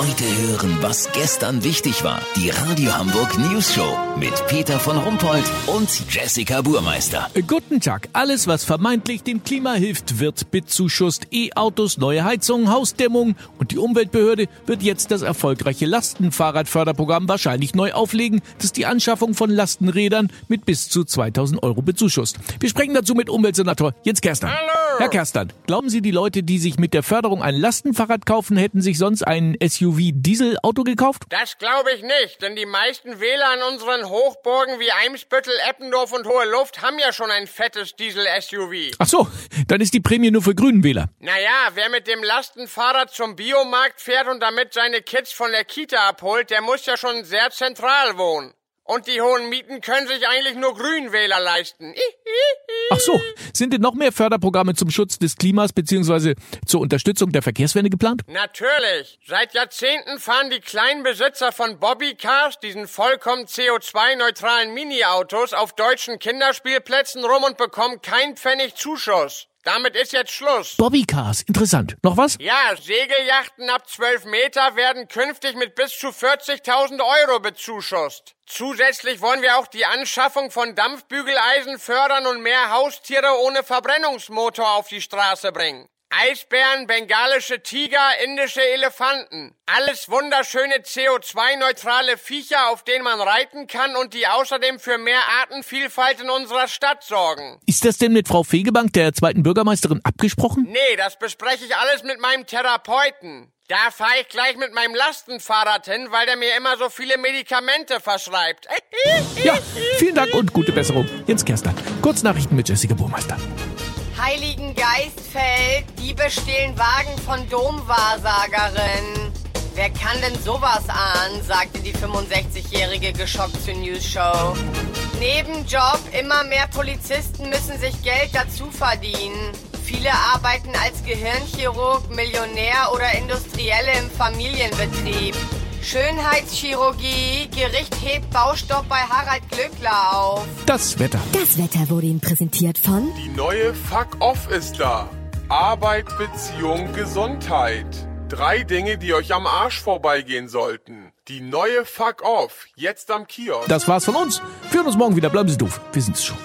Heute hören, was gestern wichtig war. Die Radio Hamburg News Show mit Peter von Rumpold und Jessica Burmeister. Guten Tag. Alles, was vermeintlich dem Klima hilft, wird bezuschusst. E-Autos, neue Heizungen, Hausdämmung und die Umweltbehörde wird jetzt das erfolgreiche Lastenfahrradförderprogramm wahrscheinlich neu auflegen, das die Anschaffung von Lastenrädern mit bis zu 2000 Euro bezuschusst. Wir sprechen dazu mit Umweltsenator Jens Kerstern. Hallo. Herr Kerstern, glauben Sie, die Leute, die sich mit der Förderung ein Lastenfahrrad kaufen, hätten sich sonst ein SUV-Dieselauto gekauft? Das glaube ich nicht, denn die meisten Wähler an unseren Hochburgen wie Eimsbüttel, Eppendorf und Hohe Luft haben ja schon ein fettes Diesel-SUV. Ach so, dann ist die Prämie nur für grünen Wähler. Naja, wer mit dem Lastenfahrrad zum Biomarkt fährt und damit seine Kids von der Kita abholt, der muss ja schon sehr zentral wohnen. Und die hohen Mieten können sich eigentlich nur Grünwähler leisten. Ach so, sind denn noch mehr Förderprogramme zum Schutz des Klimas bzw. zur Unterstützung der Verkehrswende geplant? Natürlich. Seit Jahrzehnten fahren die kleinen Besitzer von Bobbycars, diesen vollkommen CO2-neutralen Mini-Autos, auf deutschen Kinderspielplätzen rum und bekommen keinen Pfennig Zuschuss. Damit ist jetzt Schluss. Bobbycars, interessant. Noch was? Ja, Segelyachten ab 12 Meter werden künftig mit bis zu 40.000 Euro bezuschusst. Zusätzlich wollen wir auch die Anschaffung von Dampfbügeleisen fördern und mehr Haustiere ohne Verbrennungsmotor auf die Straße bringen. Eisbären, bengalische Tiger, indische Elefanten. Alles wunderschöne CO2-neutrale Viecher, auf denen man reiten kann und die außerdem für mehr Artenvielfalt in unserer Stadt sorgen. Ist das denn mit Frau Fegebank, der zweiten Bürgermeisterin, abgesprochen? Nee, das bespreche ich alles mit meinem Therapeuten. Da fahre ich gleich mit meinem Lastenfahrrad hin, weil der mir immer so viele Medikamente verschreibt. Ja, vielen Dank und gute Besserung. Jens Kerster. Kurznachrichten mit Jessica Burmeister. Heiligen Geistfeld, Diebe stehlen Wagen von Domwahrsagerin. Wer kann denn sowas ahnen, sagte die 65-Jährige geschockt zur News Show. Nebenjob, immer mehr Polizisten müssen sich Geld dazu verdienen. Viele arbeiten als Gehirnchirurg, Millionär oder Industrielle im Familienbetrieb. Schönheitschirurgie, Gericht hebt Baustoff bei Harald Glückler auf. Das Wetter. Das Wetter wurde Ihnen präsentiert von Die neue Fuck-Off ist da. Arbeit, Beziehung, Gesundheit. Drei Dinge, die euch am Arsch vorbeigehen sollten. Die neue Fuck-Off. Jetzt am Kiosk. Das war's von uns. Wir hören uns morgen wieder. Bleiben Sie doof. Wir sind's schon.